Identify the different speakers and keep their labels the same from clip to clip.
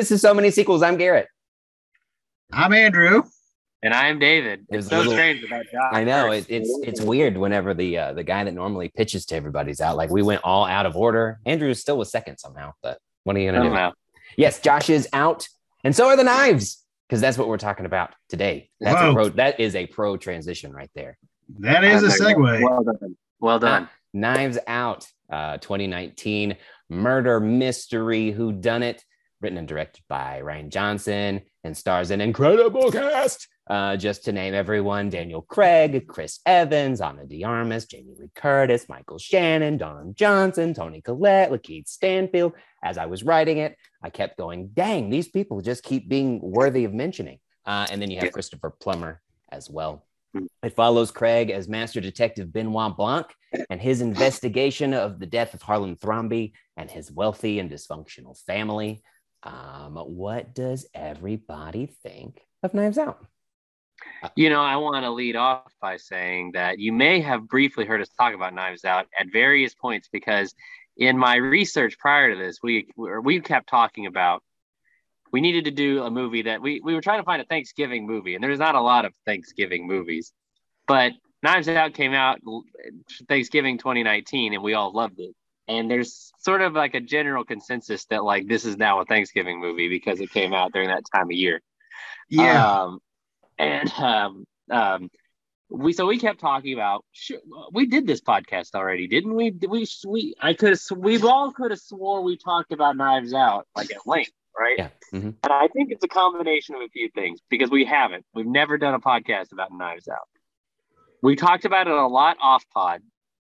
Speaker 1: this is so many sequels. I'm Garrett.
Speaker 2: I'm Andrew.
Speaker 3: And I'm David. It's so little, strange about Josh.
Speaker 1: I know it, it's it's weird whenever the uh, the guy that normally pitches to everybody's out. Like we went all out of order. Andrew is still was second somehow, but what are you gonna
Speaker 3: somehow.
Speaker 1: do? Yes, Josh is out, and so are the knives because that's what we're talking about today. That's Whoa. a pro. That is a pro transition right there.
Speaker 2: That is a segue.
Speaker 3: Well done. Well done.
Speaker 1: Knives Out, uh, 2019 murder mystery Who Done It, written and directed by Rian Johnson and stars an incredible cast. Uh, just to name everyone Daniel Craig, Chris Evans, Ana de Armas, Jamie Lee Curtis, Michael Shannon, Don Johnson, Toni Collette, Lakeith Stanfield. As I was writing it, I kept going, dang, these people just keep being worthy of mentioning. Uh, and then you have Christopher Plummer as well. Hmm. It follows Craig as Master Detective Benoit Blanc and his investigation of the death of Harlan Thrombey and his wealthy and dysfunctional family. Um, what does everybody think of Knives Out?
Speaker 3: You know, I want to lead off by saying that you may have briefly heard us talk about Knives Out at various points because in my research prior to this, we we kept talking about we needed to do a movie that we we were trying to find a Thanksgiving movie, and there's not a lot of Thanksgiving movies, but Knives Out came out Thanksgiving 2019, and we all loved it. And there's sort of like a general consensus that like this is now a Thanksgiving movie because it came out during that time of year.
Speaker 2: Yeah.
Speaker 3: Um, and um, um, we so we kept talking about we did this podcast already, didn't we? We we I could we all could have swore we talked about Knives Out like at length, right?
Speaker 1: Yeah. Mm-hmm.
Speaker 3: And I think it's a combination of a few things because we haven't. We've never done a podcast about Knives Out. We talked about it a lot off pod,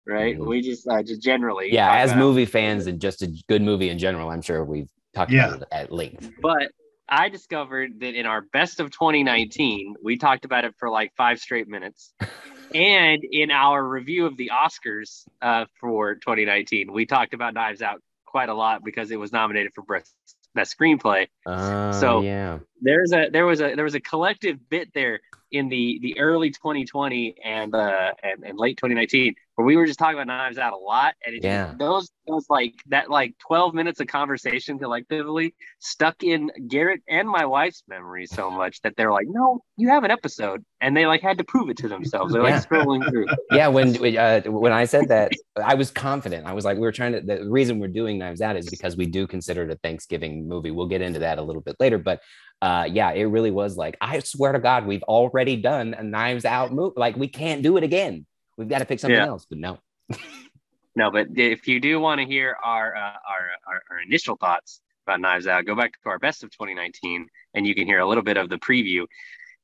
Speaker 3: right? Mm-hmm. We just uh, just generally.
Speaker 1: Yeah, as movie fans and just a good movie in general, I'm sure we've talked yeah. about it at length.
Speaker 3: But I discovered that in our best of 2019, we talked about it for like five straight minutes. and in our review of the Oscars uh, for 2019, we talked about Knives Out quite a lot because it was nominated for best, best screenplay.
Speaker 1: Uh,
Speaker 3: so
Speaker 1: yeah,
Speaker 3: there's a there was a there was a collective bit there in the the early 2020 and uh and, and late 2019 where we were just talking about knives out a lot and it
Speaker 1: yeah.
Speaker 3: those those like that like 12 minutes of conversation collectively stuck in garrett and my wife's memory so much that they're like no you have an episode and they like had to prove it to themselves. They're like scrolling through.
Speaker 1: Yeah when uh, when i said that i was confident. I was like we were trying to the reason we're doing knives out is because we do consider it a thanksgiving movie. We'll get into that a little bit later but uh, yeah, it really was like, I swear to God, we've already done a Knives Out movie. Like, we can't do it again. We've got to pick something yeah. else. But no.
Speaker 3: no, but if you do want to hear our, uh, our, our our initial thoughts about Knives Out, go back to our best of 2019, and you can hear a little bit of the preview.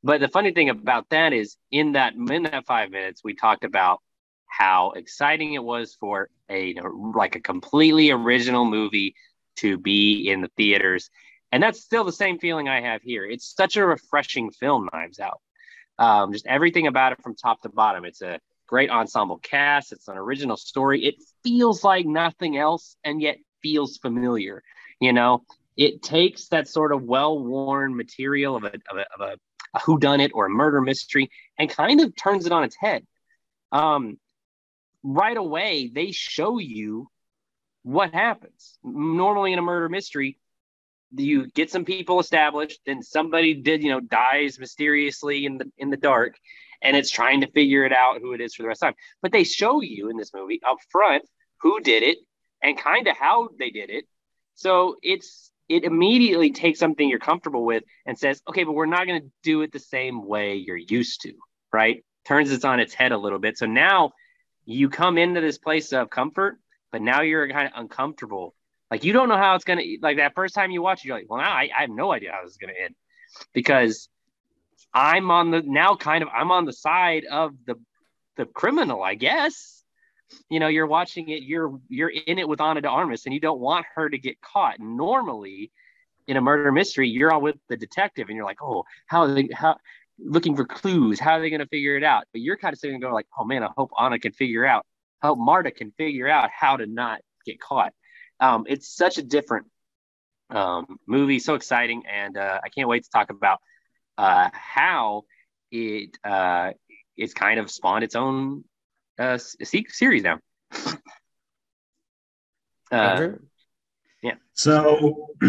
Speaker 3: But the funny thing about that is, in that in that five minutes, we talked about how exciting it was for a like a completely original movie to be in the theaters and that's still the same feeling I have here. It's such a refreshing film, Knives Out. Um, just everything about it from top to bottom. It's a great ensemble cast. It's an original story. It feels like nothing else, and yet feels familiar. You know, it takes that sort of well-worn material of a of a, of a, a whodunit or a murder mystery and kind of turns it on its head. Um, right away, they show you what happens. Normally in a murder mystery, you get some people established, then somebody did, you know, dies mysteriously in the in the dark, and it's trying to figure it out who it is for the rest of time. But they show you in this movie up front who did it and kind of how they did it. So it's it immediately takes something you're comfortable with and says, okay, but we're not going to do it the same way you're used to, right? Turns it on its head a little bit. So now you come into this place of comfort, but now you're kind of uncomfortable like you don't know how it's gonna like that first time you watch it, you're like, well, now I, I have no idea how this is gonna end because I'm on the now kind of I'm on the side of the the criminal, I guess. You know, you're watching it, you're you're in it with Ana de Armas, and you don't want her to get caught. Normally, in a murder mystery, you're on with the detective, and you're like, oh, how are they how looking for clues? How are they going to figure it out? But you're kind of sitting and going like, oh man, I hope Ana can figure out, hope Marta can figure out how to not get caught um, it's such a different um, movie, so exciting, and uh, I can't wait to talk about uh, how it uh, it's kind of spawned its own uh, series now.
Speaker 2: uh, yeah. So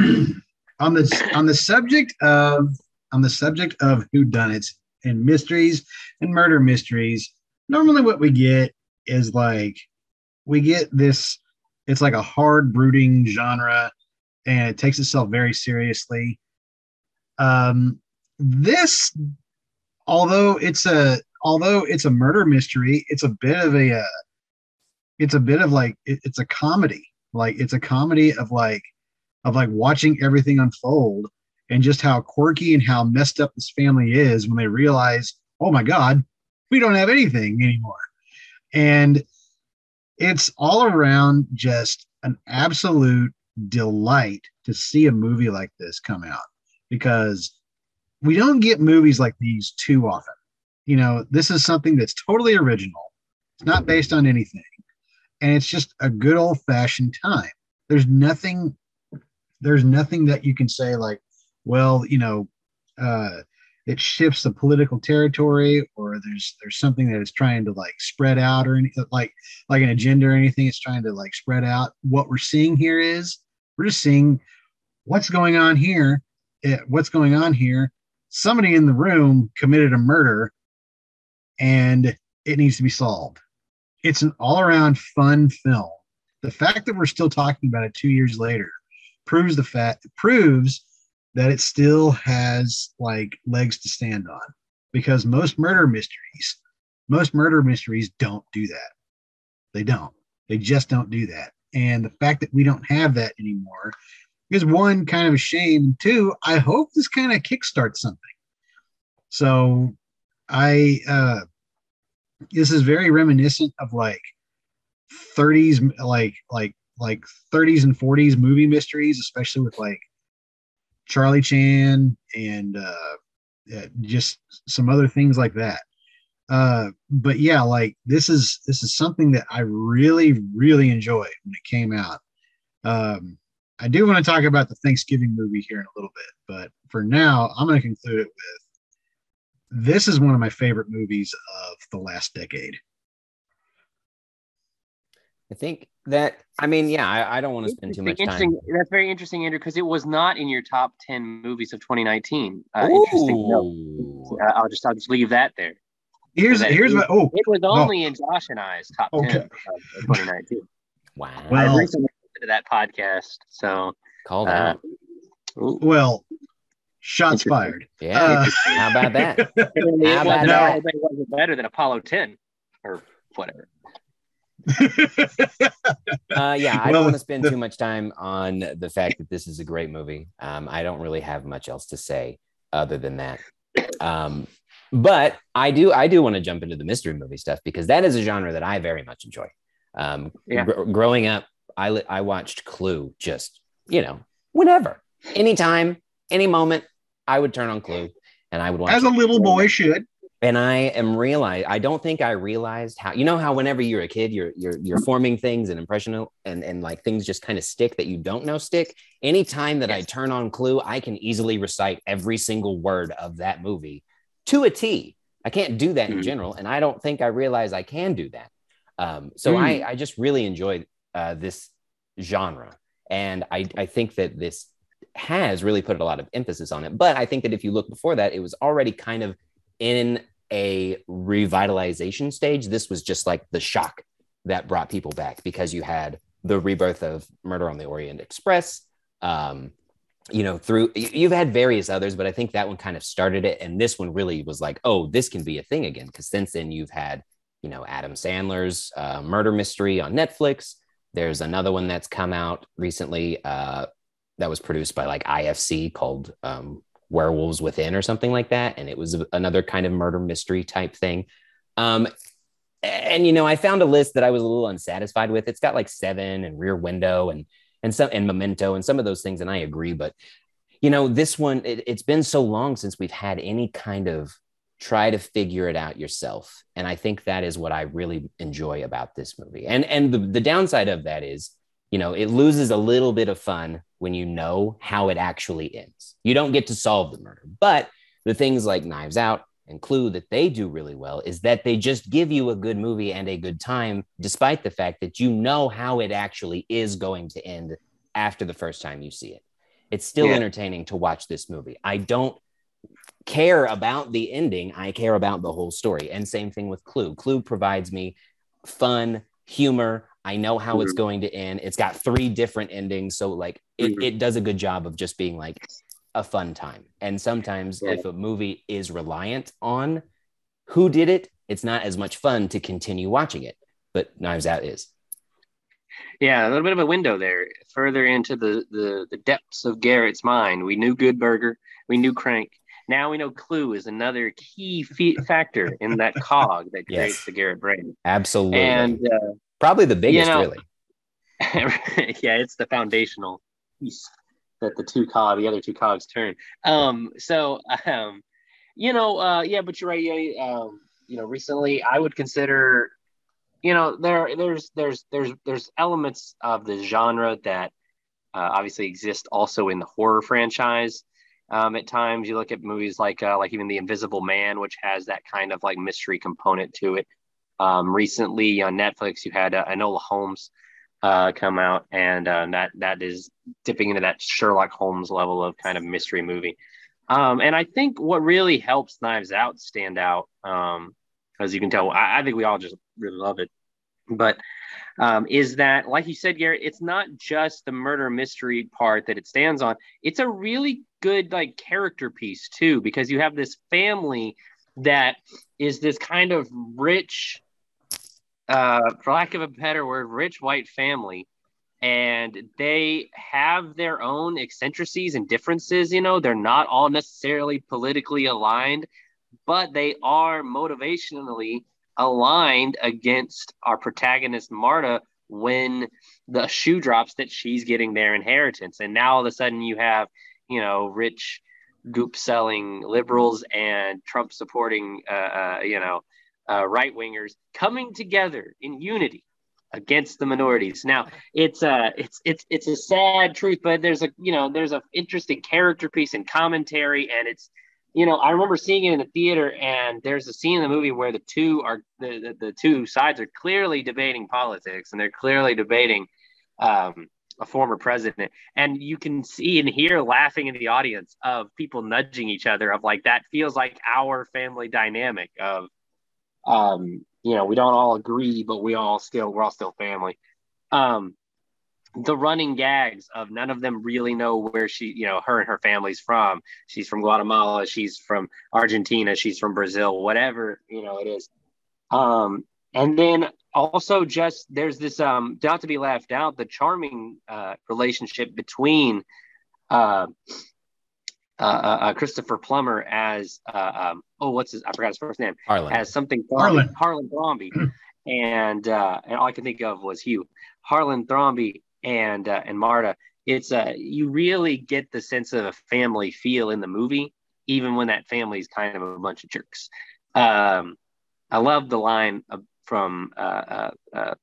Speaker 2: on the on the subject of on the subject of whodunits and mysteries and murder mysteries, normally what we get is like we get this. It's like a hard brooding genre, and it takes itself very seriously. Um, this, although it's a although it's a murder mystery, it's a bit of a uh, it's a bit of like it, it's a comedy. Like it's a comedy of like of like watching everything unfold and just how quirky and how messed up this family is when they realize, oh my God, we don't have anything anymore. And it's all around just an absolute delight to see a movie like this come out because we don't get movies like these too often. You know, this is something that's totally original. It's not based on anything. And it's just a good old fashioned time. There's nothing there's nothing that you can say like, well, you know, uh, it shifts the political territory or there's there's something that is trying to like spread out or any, like like an agenda or anything it's trying to like spread out what we're seeing here is we're just seeing what's going on here it, what's going on here somebody in the room committed a murder and it needs to be solved. It's an all-around fun film. The fact that we're still talking about it two years later proves the fact proves that it still has like legs to stand on because most murder mysteries most murder mysteries don't do that. They don't. They just don't do that. And the fact that we don't have that anymore is one kind of a shame two i hope this kind of kickstarts something so i uh this is very reminiscent of like 30s like like like 30s and 40s movie mysteries especially with like Charlie Chan and uh, just some other things like that. Uh, but yeah, like this is this is something that I really really enjoyed when it came out. Um, I do want to talk about the Thanksgiving movie here in a little bit, but for now, I'm going to conclude it with this is one of my favorite movies of the last decade.
Speaker 1: I think that I mean, yeah, I, I don't want to spend too much
Speaker 3: time. That's very interesting, Andrew, because it was not in your top ten movies of 2019. Uh, interesting. No, I'll just I'll just leave that there.
Speaker 2: Here's so here's what. Oh,
Speaker 3: it was only oh. in Josh and I's top okay. ten of 2019. Wow. Well, I recently listened to that podcast, so
Speaker 1: called uh, out.
Speaker 2: Well, shots fired.
Speaker 1: Yeah. Uh, how about that?
Speaker 3: how about that? was better than Apollo 10 or whatever.
Speaker 1: uh, yeah, I don't want to spend too much time on the fact that this is a great movie. Um, I don't really have much else to say other than that. Um, but I do, I do want to jump into the mystery movie stuff because that is a genre that I very much enjoy. Um, yeah. Gr- growing up, I li- I watched Clue just you know whenever, anytime, any moment, I would turn on Clue and I would watch.
Speaker 2: As a little boy should
Speaker 1: and I am realize I don't think I realized how you know how whenever you're a kid you're you're you're forming things and impression and and like things just kind of stick that you don't know stick. Anytime that yes. I turn on Clue, I can easily recite every single word of that movie to a T. I can't do that mm. in general, and I don't think I realize I can do that. Um, so mm. I I just really enjoy uh, this genre, and I I think that this has really put a lot of emphasis on it. But I think that if you look before that, it was already kind of in a revitalization stage, this was just like the shock that brought people back because you had the rebirth of Murder on the Orient Express. Um, you know, through you've had various others, but I think that one kind of started it. And this one really was like, oh, this can be a thing again. Because since then, you've had, you know, Adam Sandler's uh, Murder Mystery on Netflix. There's another one that's come out recently uh, that was produced by like IFC called um, werewolves within or something like that and it was another kind of murder mystery type thing. Um, and you know i found a list that i was a little unsatisfied with. It's got like seven and rear window and and some and memento and some of those things and i agree but you know this one it, it's been so long since we've had any kind of try to figure it out yourself and i think that is what i really enjoy about this movie and and the, the downside of that is you know, it loses a little bit of fun when you know how it actually ends. You don't get to solve the murder. But the things like Knives Out and Clue that they do really well is that they just give you a good movie and a good time, despite the fact that you know how it actually is going to end after the first time you see it. It's still
Speaker 3: Yeah.
Speaker 1: entertaining to watch this movie. I don't care about the ending. I care about the whole story. And same thing with Clue. Clue provides me fun, humor. I know how it's going to end. It's got three different endings. So, like, it,
Speaker 3: Mhm.
Speaker 1: it does a good job of just being like a fun time. And sometimes,
Speaker 3: Yeah.
Speaker 1: if a movie is reliant on who did it, it's not as much fun to continue watching it. But Knives Out is.
Speaker 3: Yeah, a little bit of a window there, further into the the, the depths of Garrett's mind. We knew Good Burger, we knew Crank. Now we know Clue is another key factor in that cog that
Speaker 1: Yes.
Speaker 3: creates the Garrett brain.
Speaker 1: Absolutely.
Speaker 3: And uh,
Speaker 1: Probably the biggest,
Speaker 3: know,
Speaker 1: really.
Speaker 3: yeah, it's the foundational piece that the two cog, the other two cogs turn. Um, so um, you know, uh, yeah, but you're right. Yeah, um, you know, recently I would consider, you know, there there's there's there's there's elements of the genre that uh, obviously exist also in the horror franchise. Um, at times, you look at movies like uh, like even The Invisible Man, which has that kind of like mystery component to it. Um, recently on Netflix, you had uh, Enola Holmes uh, come out, and uh, that that is dipping into that Sherlock Holmes level of kind of mystery movie. Um, and I think what really helps Knives Out stand out, um, as you can tell, I, I think we all just really love it. But um, is that, like you said, Garrett, it's not just the murder mystery part that it stands on. It's a really good like character piece too, because you have this family that is this kind of rich, uh, for lack of a better word, rich white family. And they have their own eccentricities and differences. You know, they're not all necessarily politically aligned, but they are motivationally aligned against our protagonist, Marta, when the shoe drops that she's getting their inheritance. And now all of a sudden you have, you know, rich goop selling liberals and Trump supporting, uh, uh, you know, uh, right wingers coming together in unity against the minorities. Now it's a it's it's it's a sad truth, but there's a you know there's an interesting character piece and commentary, and it's you know I remember seeing it in the theater, and there's a scene in the movie where the two are the the, the two sides are clearly debating politics, and they're clearly debating um, a former president, and you can see and hear laughing in the audience of people nudging each other of like that feels like our family dynamic of um you know we don't all agree but we all still we're all still family. Um the running gags of none of them really know where she you know her and her family's from she's from guatemala she's from argentina she's from brazil whatever you know it is um and then also just there's this um not to be left out the charming uh relationship between uh uh, uh, uh, Christopher Plummer as uh, um, oh what's his I forgot his first name
Speaker 1: Harlan.
Speaker 3: as something
Speaker 2: Harlan.
Speaker 3: Harlan Thrombey, and uh, and all I can think of was Hugh Harlan Thrombey and uh, and Marta. It's uh you really get the sense of a family feel in the movie, even when that family is kind of a bunch of jerks. Um, I love the line from uh, uh, uh,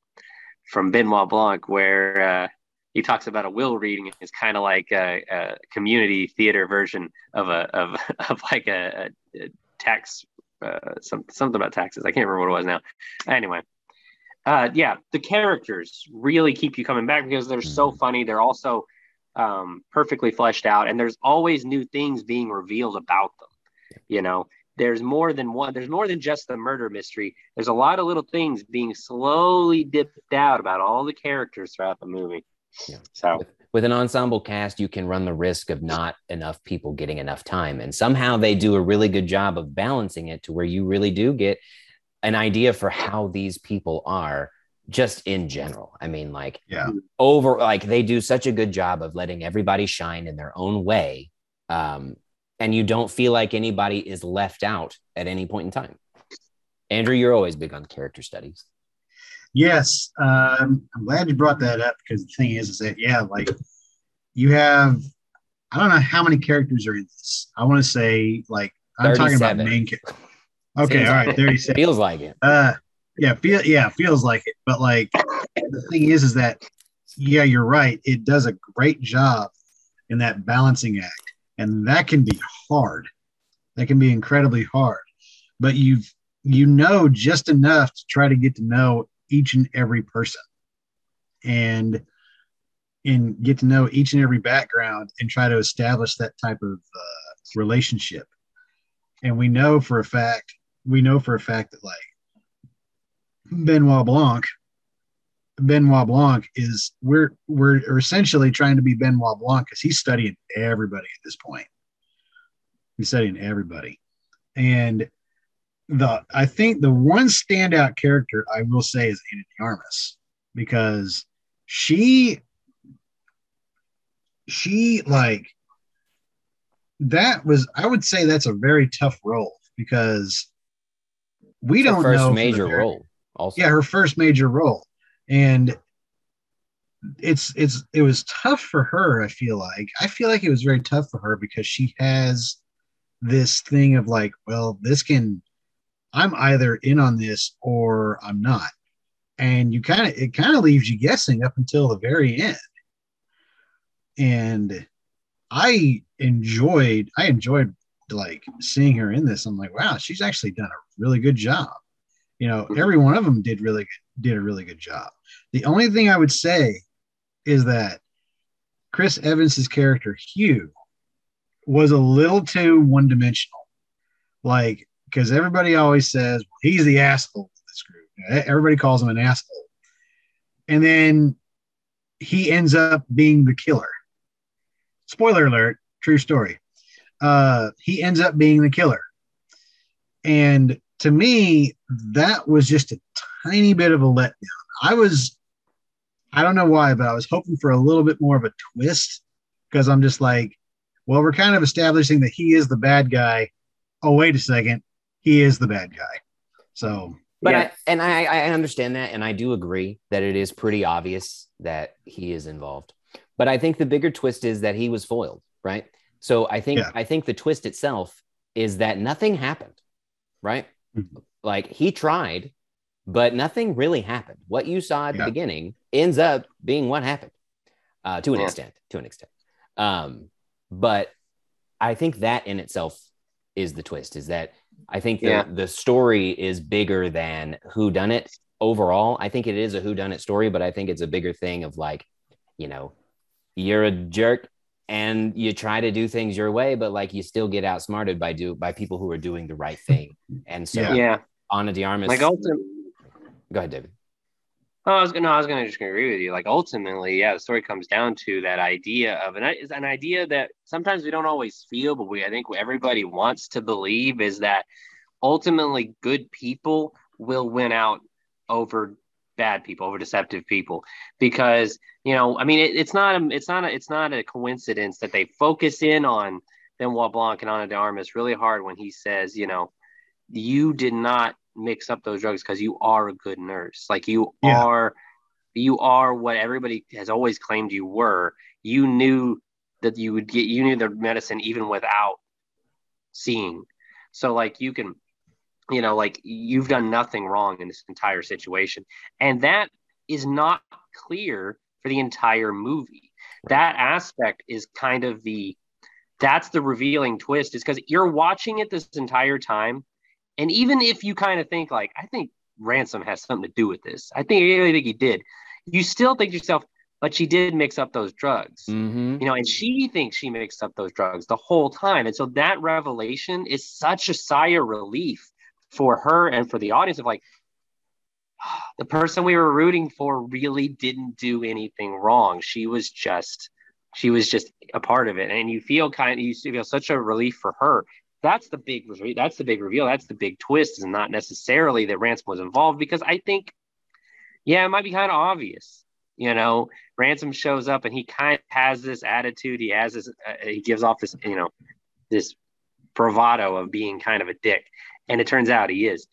Speaker 3: from Benoit Blanc where uh, he talks about a will reading is kind of like a, a community theater version of a of, of like a, a, tax uh, some, something about taxes. I can't remember what it was now. Anyway, uh, yeah, the characters really keep you coming back because they're so funny. They're also um, perfectly fleshed out, and there's always new things being revealed about them. You know, there's more than one. There's more than just the murder mystery. There's a lot of little things being slowly dipped out about all the characters throughout the movie.
Speaker 1: Yeah.
Speaker 3: So
Speaker 1: with an ensemble cast, you can run the risk of not enough people getting enough time. And somehow they do a really good job of balancing it to where you really do get an idea for how these people are just in general. I mean, like
Speaker 2: Yeah.
Speaker 1: over, like they do such a good job of letting everybody shine in their own way. Um, and you don't feel like anybody is left out at any point in time. Andrew, you're always big on character studies.
Speaker 2: Yes, um, I'm glad you brought that up because the thing is, is that yeah, like you have, I don't know how many characters are in this. I want to say like I'm talking about main. Ca- okay,
Speaker 1: Seems
Speaker 2: all right.
Speaker 1: Feels like it.
Speaker 2: Uh, yeah, feel yeah, feels like it. But like the thing is, is that yeah, you're right. It does a great job in that balancing act, and that can be hard. That can be incredibly hard. But you've you know just enough to try to get to know each and every person, and and get to know each and every background and try to establish that type of uh, relationship. And we know for a fact, we know for a fact that like Benoit Blanc, Benoit Blanc is we're we're essentially trying to be Benoit Blanc because he's studying everybody at this point. He's studying everybody, and the I think the one standout character I will say is de Armas because she she like that was I would say that's a very tough role because we
Speaker 1: It's
Speaker 2: don't
Speaker 1: first
Speaker 2: know
Speaker 1: major
Speaker 2: the-
Speaker 1: role. Also,
Speaker 2: Yeah, her first major role, and it's it's it was tough for her. I feel like I feel like it was very tough for her because she has this thing of like, well, this can I'm either in on this or I'm not, and you kind of it kind of leaves you guessing up until the very end. And I enjoyed I enjoyed like seeing her in this. I'm like, wow, she's actually done a really good job. You know,
Speaker 3: Mhm.
Speaker 2: every one of them did really did a really good job. The only thing I would say is that Chris Evans's character Hugh was a little too one dimensional. Like, because everybody always says well, he's the asshole of this group. Everybody calls him an asshole. And then he ends up being the killer. Spoiler alert, true story. Uh, he ends up being the killer. And to me, that was just a tiny bit of a letdown. I was, I don't know why, but I was hoping for a little bit more of a twist because I'm just like, well, we're kind of establishing that he is the bad guy. Oh, wait a second. He is the bad guy. So,
Speaker 1: But
Speaker 3: Yeah.
Speaker 1: I, and I, I understand that, and I do agree that it is pretty obvious that he is involved. But I think the bigger twist is that he was foiled, right? So I think
Speaker 2: Yeah.
Speaker 1: I think the twist itself is that nothing happened, right?
Speaker 2: Mhm.
Speaker 1: Like he tried, but nothing really happened. What you saw at the beginning ends up being what happened, uh, to an
Speaker 3: Yeah.
Speaker 1: extent. To an extent. Um, but I think that in itself is the twist. Is that I think the,
Speaker 3: Yeah.
Speaker 1: the story is bigger than who done it overall. I think it is a who done it story, but I think it's a bigger thing of like, you know, you're a jerk and you try to do things your way, but like you still get outsmarted by do by people who are doing the right thing. And so
Speaker 2: Yeah.
Speaker 3: Yeah.
Speaker 1: Ana de
Speaker 3: Like ultimately,
Speaker 1: go ahead, David.
Speaker 3: Oh, I was gonna, no, I was gonna just agree with you. Like ultimately, yeah, the story comes down to that idea of an is an idea that sometimes we don't always feel, but we I think everybody wants to believe is that ultimately good people will win out over bad people, over deceptive people, because you know, I mean, it, it's not a, it's not a, it's not a coincidence that they focus in on Benoit Blanc and Ana de Armas really hard when he says, you know, you did not mix up those drugs because you are a good nurse. Like you
Speaker 2: Yeah.
Speaker 3: are, you are what everybody has always claimed you were. You knew that you would get, you knew the medicine even without seeing. So like you can, you know, like you've done nothing wrong in this entire situation, and that is not clear for the entire movie. That aspect is kind of the that's the revealing twist is because you're watching it this entire time. And even if you kind of think like i think ransom has something to do with this. I think i really think he did. You still think to yourself but she did mix up those drugs.
Speaker 1: Mm-hmm.
Speaker 3: you know and she thinks she mixed up those drugs the whole time. And so that revelation is such a sigh of relief for her and for the audience of like the person we were rooting for really didn't do anything wrong. She was just she was just a part of it. And you feel kind of you feel such a relief for her. That's the big that's the big reveal. That's the big twist is not necessarily that ransom was involved because i think yeah it might be kind of obvious you know? Ransom shows up and he kind of has this attitude. He has this uh, he gives off this you know this bravado of being kind of a dick and it turns out he is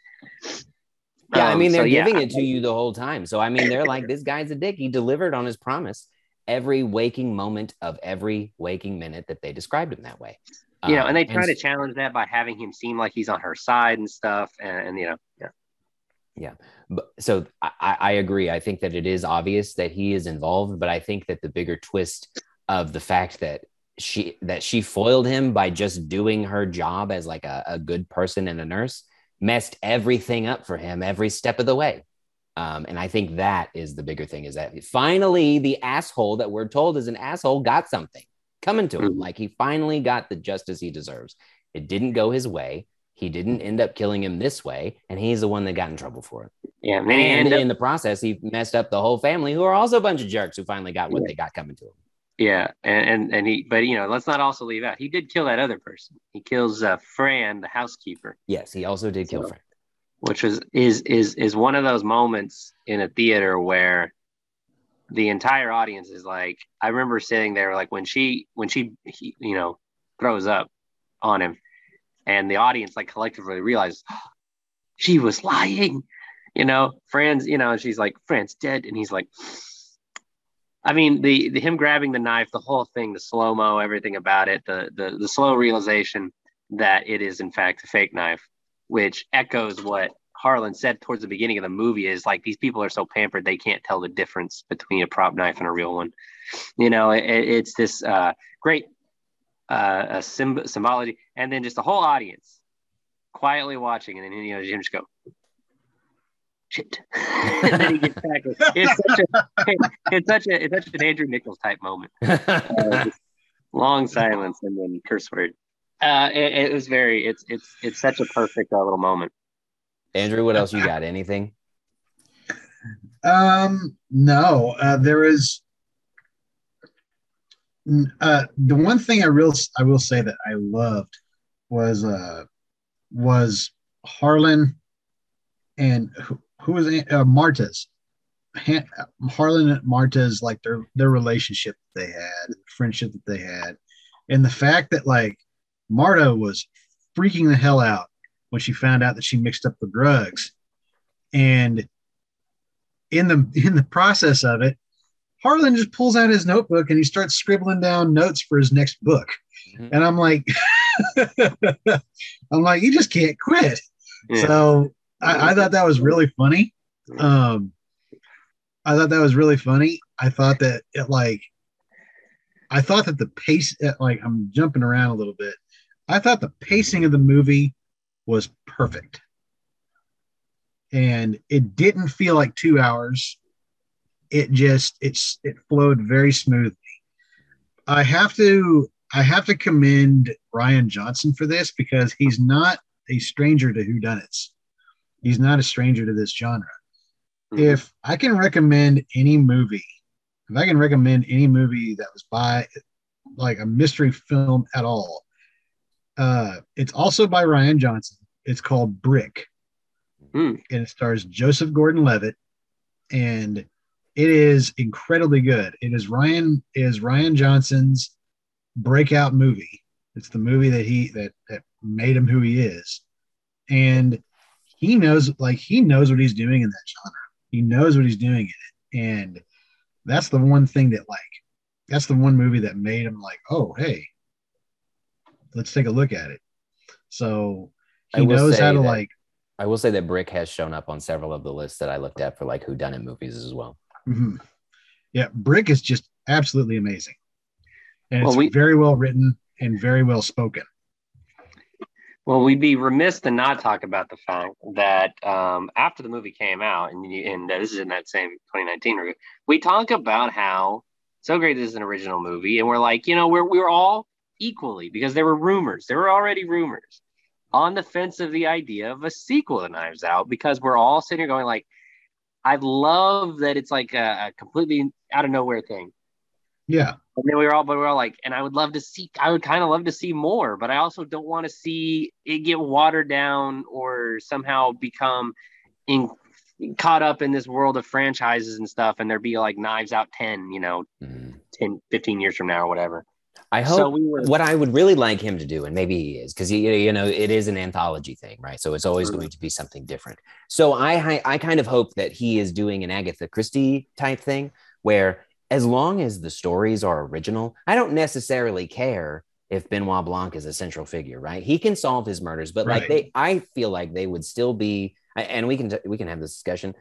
Speaker 1: Yeah, I
Speaker 3: Um,
Speaker 1: mean they're
Speaker 3: yeah,
Speaker 1: giving it to you the whole time. So I mean they're like this guy's a dick. He delivered on his promise every waking moment of every waking minute that they described him that way.
Speaker 3: you know
Speaker 1: Um,
Speaker 3: and they try to challenge that by having him seem like he's on her side and stuff and, and you know yeah Yeah.
Speaker 1: but, so I, I I agree. I think that it is obvious that he is involved, but I think that the bigger twist of the fact that she that she foiled him by just doing her job as like a, a good person and a nurse messed everything up for him every step of the way. Um, and I think that is the bigger thing is that finally the asshole that we're told is an asshole got something coming to him.
Speaker 3: Mhm.
Speaker 1: Like he finally got the justice he deserves. It didn't go his way. He didn't end up killing him this way, and he's the one that got in trouble for it.
Speaker 3: Yeah, and
Speaker 1: And
Speaker 3: up
Speaker 1: in the process, he messed up the whole family, who are also a bunch of jerks who finally got what they got coming to them.
Speaker 3: Yeah, and, and and he, but you know, let's not also leave out he did kill that other person. He kills uh, Fran, the housekeeper,
Speaker 1: Yes, he also did kill
Speaker 3: So-
Speaker 1: Frank.
Speaker 3: which was is is is one of those moments in a theater where the entire audience is like. I remember sitting there like when she when she he, you know throws up on him, and the audience like collectively realizes she was lying. You know, Fran's you know, and she's like Fran's dead, and he's like. I mean, the, the him grabbing the knife, the whole thing, the slow mo, everything about it, the, the the slow realization that it is in fact a fake knife, which echoes what Harlan said towards the beginning of the movie. Is like these people are so pampered they can't tell the difference between a prop knife and a real one. You know, it, it's this uh, great uh, a symb- symbology, and then just the whole audience quietly watching, and then you know Jim just go. Shit. and then he gets back. It's such a, it's such a, it's such an Andrew Nichols type moment. Uh, long silence and then curse word. Uh, it, it was very. It's it's it's such a perfect uh, little moment.
Speaker 1: Andrew, what else you got? Anything?
Speaker 2: Um, no, uh, there is. Uh, the one thing I real I will say that I loved was uh was Harlan and who, was uh, Marta's Han, Harlan and Marta's like their their relationship that they had, friendship that they had, and the fact that like Marta was freaking the hell out when she found out that she mixed up the drugs, and in the in the process of it, Harlan just pulls out his notebook and he starts scribbling down notes for his next book.
Speaker 1: Mhm.
Speaker 2: And I'm like, I'm like, you just can't quit.
Speaker 3: Yeah.
Speaker 2: So I, I thought that was really funny. Um, I thought that was really funny. I thought that it like, I thought that the pace, uh, like I'm jumping around a little bit. I thought the pacing of the movie was perfect, and it didn't feel like two hours. It just it's it flowed very smoothly. I have to I have to commend Rian Johnson for this because he's not a stranger to whodunits. He's not a stranger to this genre.
Speaker 3: Mhm.
Speaker 2: If I can recommend any movie, if I can recommend any movie that was by like a mystery film at all, uh, it's also by Rian Johnson. It's called Brick,
Speaker 3: Hmm.
Speaker 2: and it stars Joseph Gordon-Levitt, and it is incredibly good. It is Ryan it is Rian Johnson's breakout movie. It's the movie that he that that made him who he is, and he knows like he knows what he's doing in that genre. He knows what he's doing in it, and that's the one thing that like that's the one movie that made him like, oh hey, let's take a look at it. So
Speaker 1: I
Speaker 2: he
Speaker 1: will
Speaker 2: knows
Speaker 1: say
Speaker 2: how to
Speaker 1: that-
Speaker 2: like
Speaker 1: I will say that Brick has shown up on several of the lists that I looked at for like who done it movies as well.
Speaker 2: Mhm. Yeah, Brick is just absolutely amazing, and
Speaker 3: Well,
Speaker 2: it's
Speaker 3: we-
Speaker 2: very well written and very well spoken.
Speaker 3: Well, we'd be remiss to not talk about the fact that um, after the movie came out, and, and this is in that same 2019 review, we talk about how so great this is an original movie, and we're like, you know, we're we're all equally because there were rumors, there were already rumors on the fence of the idea of a sequel to Knives Out because we're all sitting here going like, I love that it's like a, a completely out of nowhere thing.
Speaker 2: Yeah,
Speaker 3: And then we were all, but we were all like, and I would love to see, I would kind of love to see more, but I also don't want to see it get watered down or somehow become in, caught up in this world of franchises and stuff. And there be like Knives Out 10, you know,
Speaker 1: Mhm.
Speaker 3: 10, 15 years from now or whatever.
Speaker 1: I hope
Speaker 3: So we were,
Speaker 1: what I would really like him to do, and maybe he is, because you, you know it is an anthology thing, right? So it's always going to be something different. So I I I kind of hope that he is doing an Agatha Christie type thing, where as long as the stories are original, I don't necessarily care if Benoit Blanc is a central figure, right? He can solve his murders, but like they, I feel like they would still be, and we can we can have this discussion,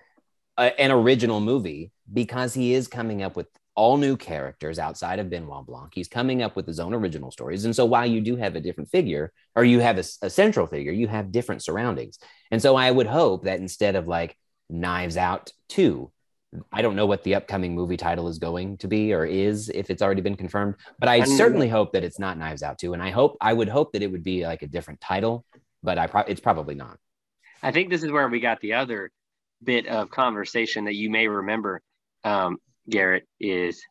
Speaker 1: uh, an original movie because he is coming up with all new characters outside of Benoit Blanc. He's coming up with his own original stories. And so while you do have a different figure or you have a, a central figure, you have different surroundings. And so I would hope that instead of like Knives Out 2. I don't know what the upcoming movie title is going to be or is if it's already been confirmed, but I, certainly hope that it's not Knives Out 2. And I hope, I would hope that it would be like a different title, but I pro- it's probably not.
Speaker 3: I think this is where we got the other bit of conversation that you may remember, um, Garrett, is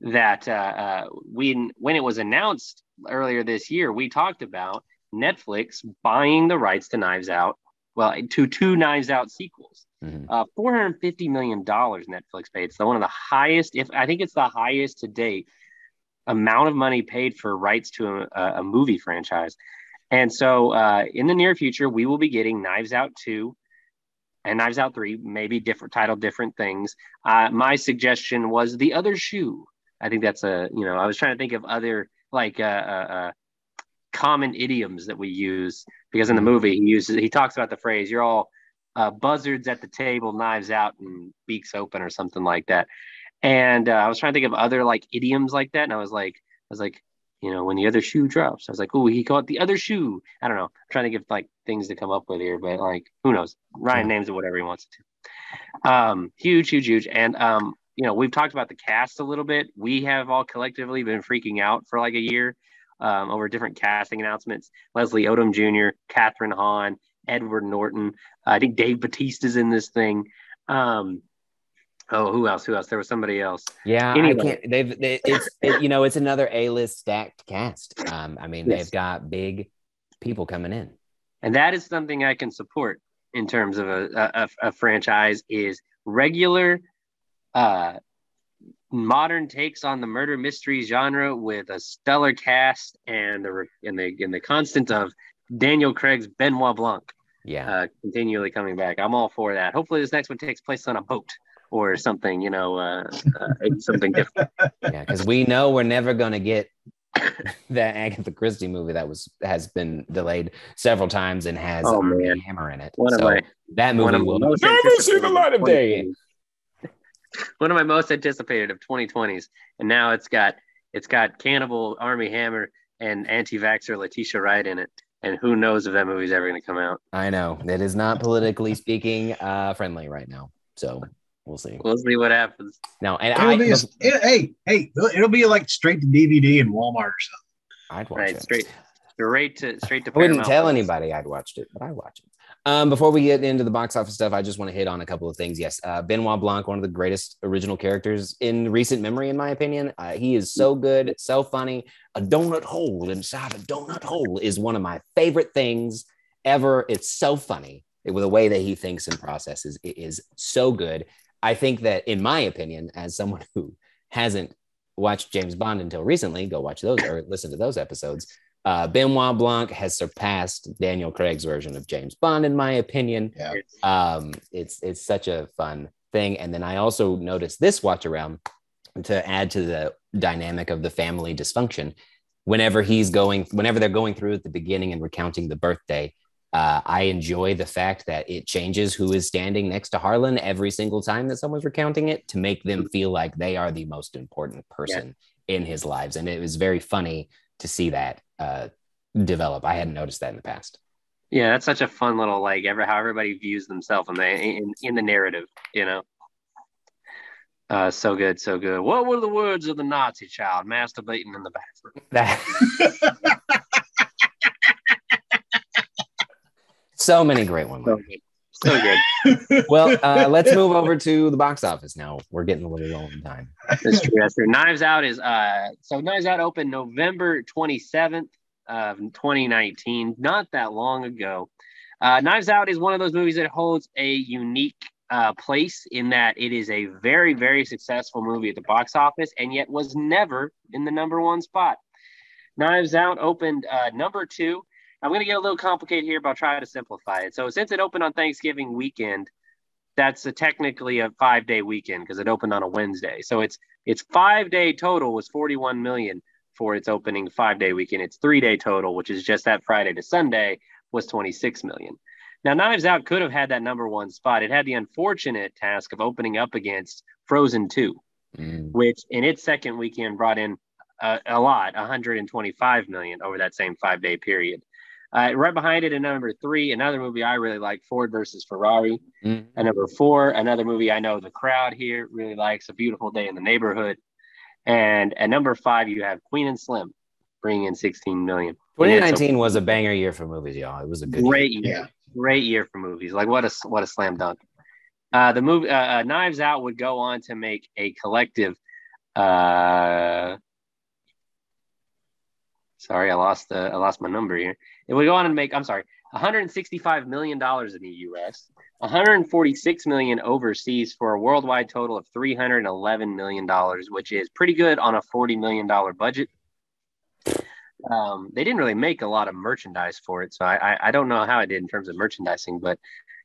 Speaker 3: that uh, uh, when when it was announced earlier this year, we talked about Netflix buying the rights to Knives Out, well, to two Knives Out sequels.
Speaker 1: Mhm.
Speaker 3: Uh, four hundred fifty million dollars Netflix paid. So one of the highest, if I think it's the highest to date amount of money paid for rights to a, a movie franchise. And so uh, in the near future, we will be getting Knives Out 2 and Knives Out 3, maybe different title, different things. Uh, my suggestion was The Other Shoe. I think that's a, you know, I was trying to think of other like uh, uh, uh, common idioms that we use because in the movie he uses, he talks about the phrase, you're all uh, buzzards at the table, knives out and beaks open or something like that. And uh, I was trying to think of other like idioms like that. And I was like, I was like, you know, when the other shoe drops, I was like, oh, he called it the other shoe. I don't know. I'm trying to give like things to come up with here, but like, who knows? Rian names it whatever he wants it to. Um, huge, huge, huge. And, um, you know, we've talked about the cast a little bit. We have all collectively been freaking out for like a year um, over different casting announcements. Leslie Odom Jr., Kathryn Hahn, Edward Norton. I think Dave Bautista's in this thing. Um, oh, who else? Who else? There was somebody else.
Speaker 1: Yeah,
Speaker 3: Anyway.
Speaker 1: They've they, it's it, you know it's another A list stacked cast. Um, I mean
Speaker 3: Yes.
Speaker 1: they've got big people coming in.
Speaker 3: and that is something I can support in terms of a, a, a franchise is regular uh, modern takes on the murder mystery genre with a stellar cast and the and the and the constant of Daniel Craig's Benoit Blanc
Speaker 1: Yeah,
Speaker 3: uh, continually coming back. I'm all for that. Hopefully, this next one takes place on a boat or something. You know, uh, uh, something different.
Speaker 1: yeah, because we know we're never gonna get that Agatha Christie movie that was has been delayed several times and has
Speaker 3: Oh,
Speaker 1: Armie
Speaker 3: man.
Speaker 1: Hammer in it.
Speaker 3: One of
Speaker 1: so
Speaker 3: my
Speaker 1: that movie will
Speaker 3: most
Speaker 1: never see the
Speaker 3: anticipated
Speaker 1: light of day.
Speaker 3: 2020s. one of my most anticipated of 2020s, and now it's got it's got Cannibal Armie Hammer and anti-vaxxer Letitia Wright in it, and who knows if that movie's ever going to come out.
Speaker 1: I know it is not politically speaking uh, friendly right now, so we'll see.
Speaker 3: We'll see what happens.
Speaker 1: No, and
Speaker 2: It'll
Speaker 1: I,
Speaker 2: be a, it- hey, hey, it'll be like straight to DVD in Walmart or something.
Speaker 1: I'd watch
Speaker 3: Right,
Speaker 1: it.
Speaker 3: straight straight to straight to.
Speaker 1: I wouldn't tell
Speaker 3: Plus.
Speaker 1: anybody I'd watched it, but I watched it. Um, before we get into the box office stuff, I just want to hit on a couple of things. Yes, uh, Benoit Blanc, one of the greatest original characters in recent memory, in my opinion. Uh, he is so good, so funny. A donut hole inside a donut hole is one of my favorite things ever. It's so funny with the way that he thinks and processes. It is so good. I think that, in my opinion, as someone who hasn't watched James Bond until recently, go watch those or listen to those episodes. Uh, Benoit Blanc has surpassed Daniel Craig's version of James Bond, in my opinion.
Speaker 2: Yeah.
Speaker 3: It's-
Speaker 1: Um, it's it's such a fun thing. And then I also noticed this watch around to add to the dynamic of the family dysfunction. Whenever he's going, whenever they're going through at the beginning and recounting the birthday, uh, I enjoy the fact that it changes who is standing next to Harlan every single time that someone's recounting it to make them feel like they are the most important person in his lives. And it was very funny to see that uh, develop. I hadn't noticed that in the past.
Speaker 3: Yeah, that's such a fun little like ever how everybody views themselves in the in, in the narrative, you know. Uh, so good, so good. What were the words of the Nazi child masturbating in the bathroom?
Speaker 1: That so many great ones.
Speaker 3: So good, so good.
Speaker 1: Well, uh, let's move over to the box office now. We're getting a little low on time.
Speaker 3: That's true. That's true. Knives Out is uh so Knives Out opened November 27th of 2019, not that long ago. Uh, Knives Out is one of those movies that holds a unique uh, place in that it is a very, very successful movie at the box office and yet was never in the number one spot. Knives Out opened uh, number two. I'm going to get a little complicated here, but I'll try to simplify it. So, since it opened on Thanksgiving weekend, that's a, technically a five day weekend because it opened on a Wednesday. So it's its five day total was 41 million for its opening five day weekend. Its three day total, which is just that Friday to Sunday, was 26 million. Now, Knives Out could have had that number one spot. It had the unfortunate task of opening up against Frozen 2,
Speaker 1: Mm.
Speaker 3: which in its second weekend brought in a, a lot, 125 million over that same five day period. Uh, right behind it, at number three, another movie I really like, Ford versus Ferrari.
Speaker 1: Mm.
Speaker 3: At number four, another movie I know the crowd here really likes, A Beautiful Day in the Neighborhood. And at number five, you have Queen and Slim, bringing in 16 million. And it's a
Speaker 1: 2019 was a banger year for movies, y'all. It was a good
Speaker 3: great
Speaker 1: year.
Speaker 3: year.
Speaker 2: Yeah.
Speaker 3: Great year for movies. Like what a what a slam dunk. Uh, the movie uh, uh, Knives Out would go on to make a collective. Uh, sorry, I lost the I lost my number here. It would go on and make. I'm sorry, 165 million dollars in the U.S. 146 million overseas for a worldwide total of 311 million dollars, which is pretty good on a 40 million dollar budget. Um, they didn't really make a lot of merchandise for it, so I, I I don't know how it did in terms of merchandising, but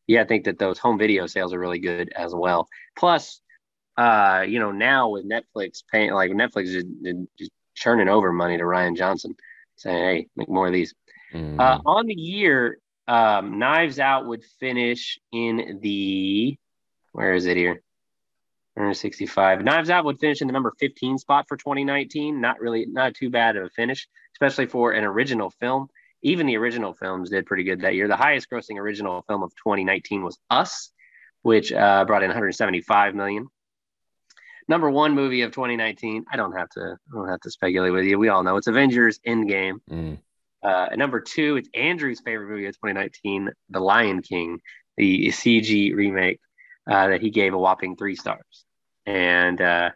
Speaker 3: yeah, I think that those home video sales are really good as well. Plus, uh, you know, now with Netflix paying like Netflix is just churning over money to Rian Johnson, saying, "Hey, make more of these."
Speaker 1: Mm.
Speaker 3: Uh, on the year, um, Knives Out would finish in the where is it here? 165. Knives Out would finish in the number 15 spot for 2019. Not really, not too bad of a finish, especially for an original film. Even the original films did pretty good that year. The highest grossing original film of 2019 was Us, which uh, brought in 175 million. Number one movie of 2019. I don't have to. I don't have to speculate with you. We all know it's Avengers Endgame.
Speaker 1: Mm.
Speaker 3: Uh, number two, it's Andrew's favorite movie of 2019, The Lion King, the CG remake uh, that he gave a whopping three stars. And uh,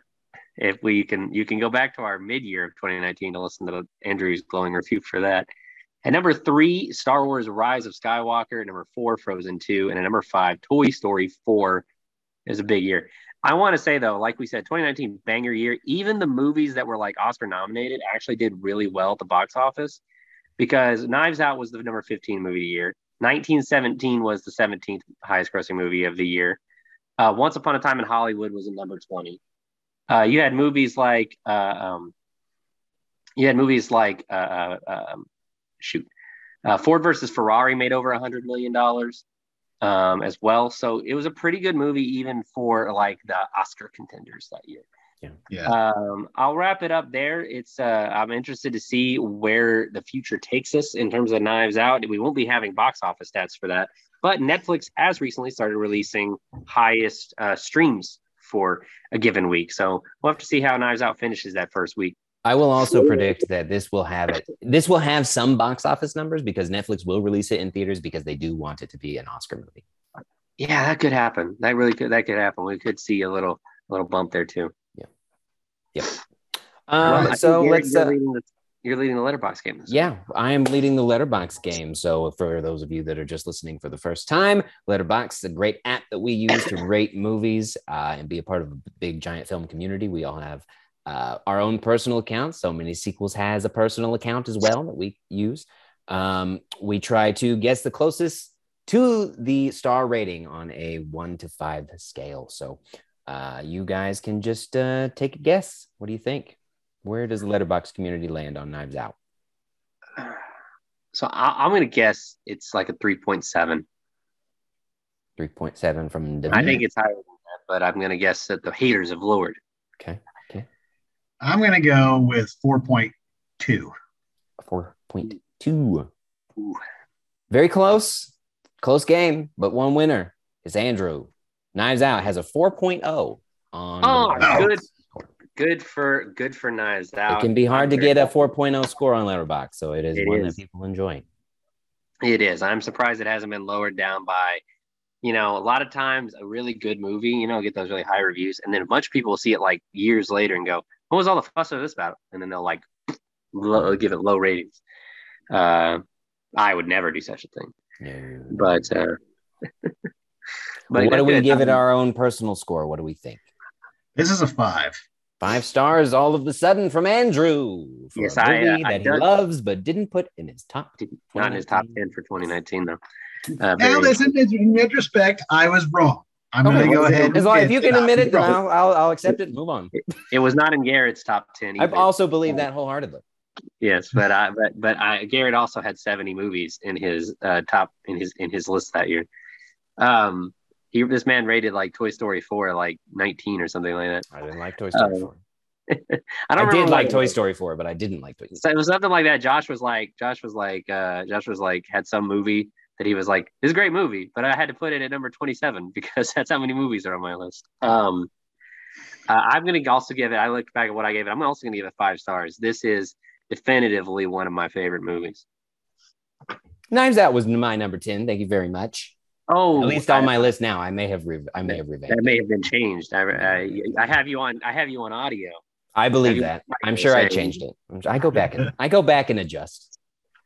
Speaker 3: if we can, you can go back to our mid-year of 2019 to listen to Andrew's glowing review for that. And number three, Star Wars: Rise of Skywalker. Number four, Frozen Two, and at number five, Toy Story Four is a big year. I want to say though, like we said, 2019 banger year. Even the movies that were like Oscar nominated actually did really well at the box office because Knives Out was the number 15 movie of the year. 1917 was the 17th highest grossing movie of the year. Uh, Once Upon a Time in Hollywood was at number 20. Uh, you had movies like, uh, um, you had movies like, uh, uh, um, shoot, uh, Ford versus Ferrari made over a hundred million dollars um, as well. So it was a pretty good movie, even for like the Oscar contenders that year.
Speaker 2: Yeah.
Speaker 3: Um, I'll wrap it up there. It's uh, I'm interested to see where the future takes us in terms of Knives Out. We won't be having box office stats for that, but Netflix has recently started releasing highest uh, streams for a given week. So we'll have to see how Knives Out finishes that first week.
Speaker 1: I will also predict that this will have it. This will have some box office numbers because Netflix will release it in theaters because they do want it to be an Oscar movie.
Speaker 3: Yeah, that could happen. That really could. That could happen. We could see a little little bump there too.
Speaker 1: Yep. Um,
Speaker 3: think
Speaker 1: so
Speaker 3: you're-
Speaker 1: let's.
Speaker 3: You're,
Speaker 1: Uh,
Speaker 3: leading the, you're leading the Letterboxd game. this week.
Speaker 1: yeah, I am leading the Letterboxd game. So for those of you that are just listening for the first time, Letterboxd is a great app that we use to rate movies uh, and be a part of a big giant film community. We all have uh, our own personal accounts. So many sequels has a personal account as well that we use. Um, we try to guess the closest to the star rating on a one to five scale. So uh, you guys can just uh, take a guess. What do you think? Where does the Letterboxd community land on Knives Out?
Speaker 3: So I, I'm going to guess it's like a 3.7.
Speaker 1: 3.7 from David.
Speaker 3: I think it's higher than that, but I'm going to guess that the haters have lowered.
Speaker 1: okay. Okay.
Speaker 2: I'm gonna go with 4.2.
Speaker 1: 4.2.
Speaker 3: Ooh.
Speaker 1: Very close. Close game, but one winner is Andrew. Knives Out has a 4.0 on.
Speaker 3: Oh, good. Good for good for Knives Out.
Speaker 1: It can be hard to get a
Speaker 3: very-
Speaker 1: 4.0 score on Letterboxd, so it is
Speaker 3: It
Speaker 1: one
Speaker 3: is.
Speaker 1: that people enjoy.
Speaker 3: It is. I'm surprised it hasn't been lowered down by, you know, a lot of times a really good movie, you know, get those really high reviews, and then a bunch of people will see it like years later and go, "What was all the fuss of this about?" And then they'll like low, give it low ratings. Uh, I would never do such a thing,
Speaker 1: No.
Speaker 3: but uh,
Speaker 1: what do we give it
Speaker 3: Um,
Speaker 1: our own personal score? What do we think?
Speaker 2: This is a five.
Speaker 1: Five stars all of a sudden from Andrew for
Speaker 3: Yes,
Speaker 1: a
Speaker 3: I, uh,
Speaker 1: movie
Speaker 3: I
Speaker 1: that he loves but didn't put in his top.
Speaker 3: Not in his top 10 for 2019, though. Uh,
Speaker 2: Now, listen, in retrospect, I was wrong. I'm
Speaker 1: Okay.
Speaker 2: going to go ahead.
Speaker 1: As long if you can admit it, then. I'll, I'll, I'll accept it and move on.
Speaker 3: it was not in Garrett's top 10.
Speaker 1: I
Speaker 3: either.
Speaker 1: also believe that wholeheartedly.
Speaker 3: Yes, but I but but I Garrett also had 70 movies in his uh, top in his in his list that year. Um, he this man rated like Toy Story 4 like 19 or something like that.
Speaker 1: I didn't like Toy Story
Speaker 3: Um,
Speaker 1: 4.
Speaker 3: I don't
Speaker 1: I
Speaker 3: did
Speaker 1: like Toy Story 4, but I didn't like Toy
Speaker 3: So it was something like that. Josh was like, Josh was like, uh, Josh was like, had some movie that he was like, "This is a great movie," but I had to put it at number twenty-seven because that's how many movies are on my list. Um, uh, I'm gonna also give it. I looked back at what I gave it. I'm also gonna give it five stars. This is definitively one of my favorite movies.
Speaker 1: Knives Out was my number 10. Thank you very much.
Speaker 3: Oh,
Speaker 1: At least on my list now. I may have re- I may have revamped.
Speaker 3: that may have been changed. I, I, I have you on. I have you on audio.
Speaker 1: I believe
Speaker 3: you-
Speaker 1: that. I'm sure I changed it. I go back and I go back and adjust.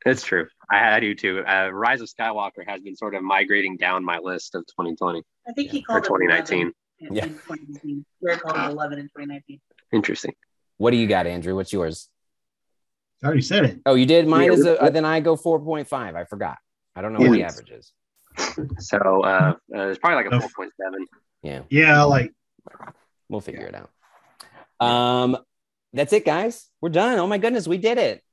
Speaker 3: That's true. I, I do too. Uh, Rise of Skywalker has been sort of migrating down my list of 2020
Speaker 4: I think he called it
Speaker 3: 2019.
Speaker 4: 11 in-
Speaker 1: Yeah.
Speaker 4: 2019. We're calling it 11 in 2019.
Speaker 3: Interesting.
Speaker 1: What do you got, Andrew? What's yours?
Speaker 2: I already said it.
Speaker 1: Oh, you did. Mine
Speaker 3: Yeah,
Speaker 1: is a,
Speaker 3: what-
Speaker 1: then I go 4.5. I forgot. I don't know what the average is.
Speaker 3: So uh, uh, it's probably like a
Speaker 2: Oh.
Speaker 3: 4.7.
Speaker 1: Yeah,
Speaker 2: Yeah, like
Speaker 1: we'll figure it out. Um, that's it, guys. We're done. Oh my goodness, we did it.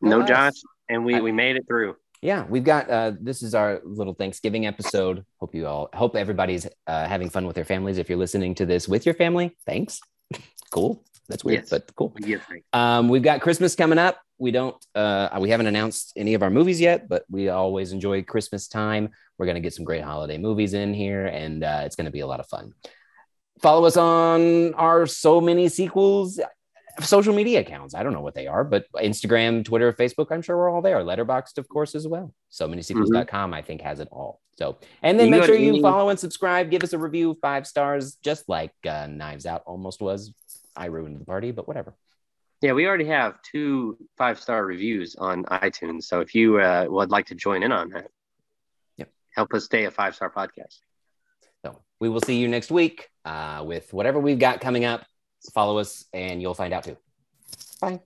Speaker 3: No
Speaker 1: Nice.
Speaker 3: Josh, and we, we made it through.
Speaker 1: yeah we've got uh this is our little thanksgiving episode hope you all hope everybody's uh having fun with their families if you're listening to this with your family thanks cool that's weird
Speaker 3: Yes.
Speaker 1: but cool
Speaker 3: We give thanks.
Speaker 1: um we've got christmas coming up we don't uh we haven't announced any of our movies yet but we always enjoy christmas time we're going to get some great holiday movies in here and uh it's going to be a lot of fun follow us on our so many sequels social media accounts. I don't know what they are, but Instagram, Twitter, Facebook, I'm sure we're all there. Letterboxd, of course, as well. So many sequels.com, I think, has it all. So, and then
Speaker 3: You
Speaker 1: make sure you
Speaker 3: any-
Speaker 1: follow and subscribe. Give us a review, five stars, just like uh, Knives Out almost was. I ruined the party, but whatever.
Speaker 3: Yeah, we already have two five star reviews on iTunes. So if you uh, would like to join in on that,
Speaker 1: Yep.
Speaker 3: help us stay a five star podcast.
Speaker 1: So we will see you next week uh, with whatever we've got coming up. Follow us and you'll find out too. Bye.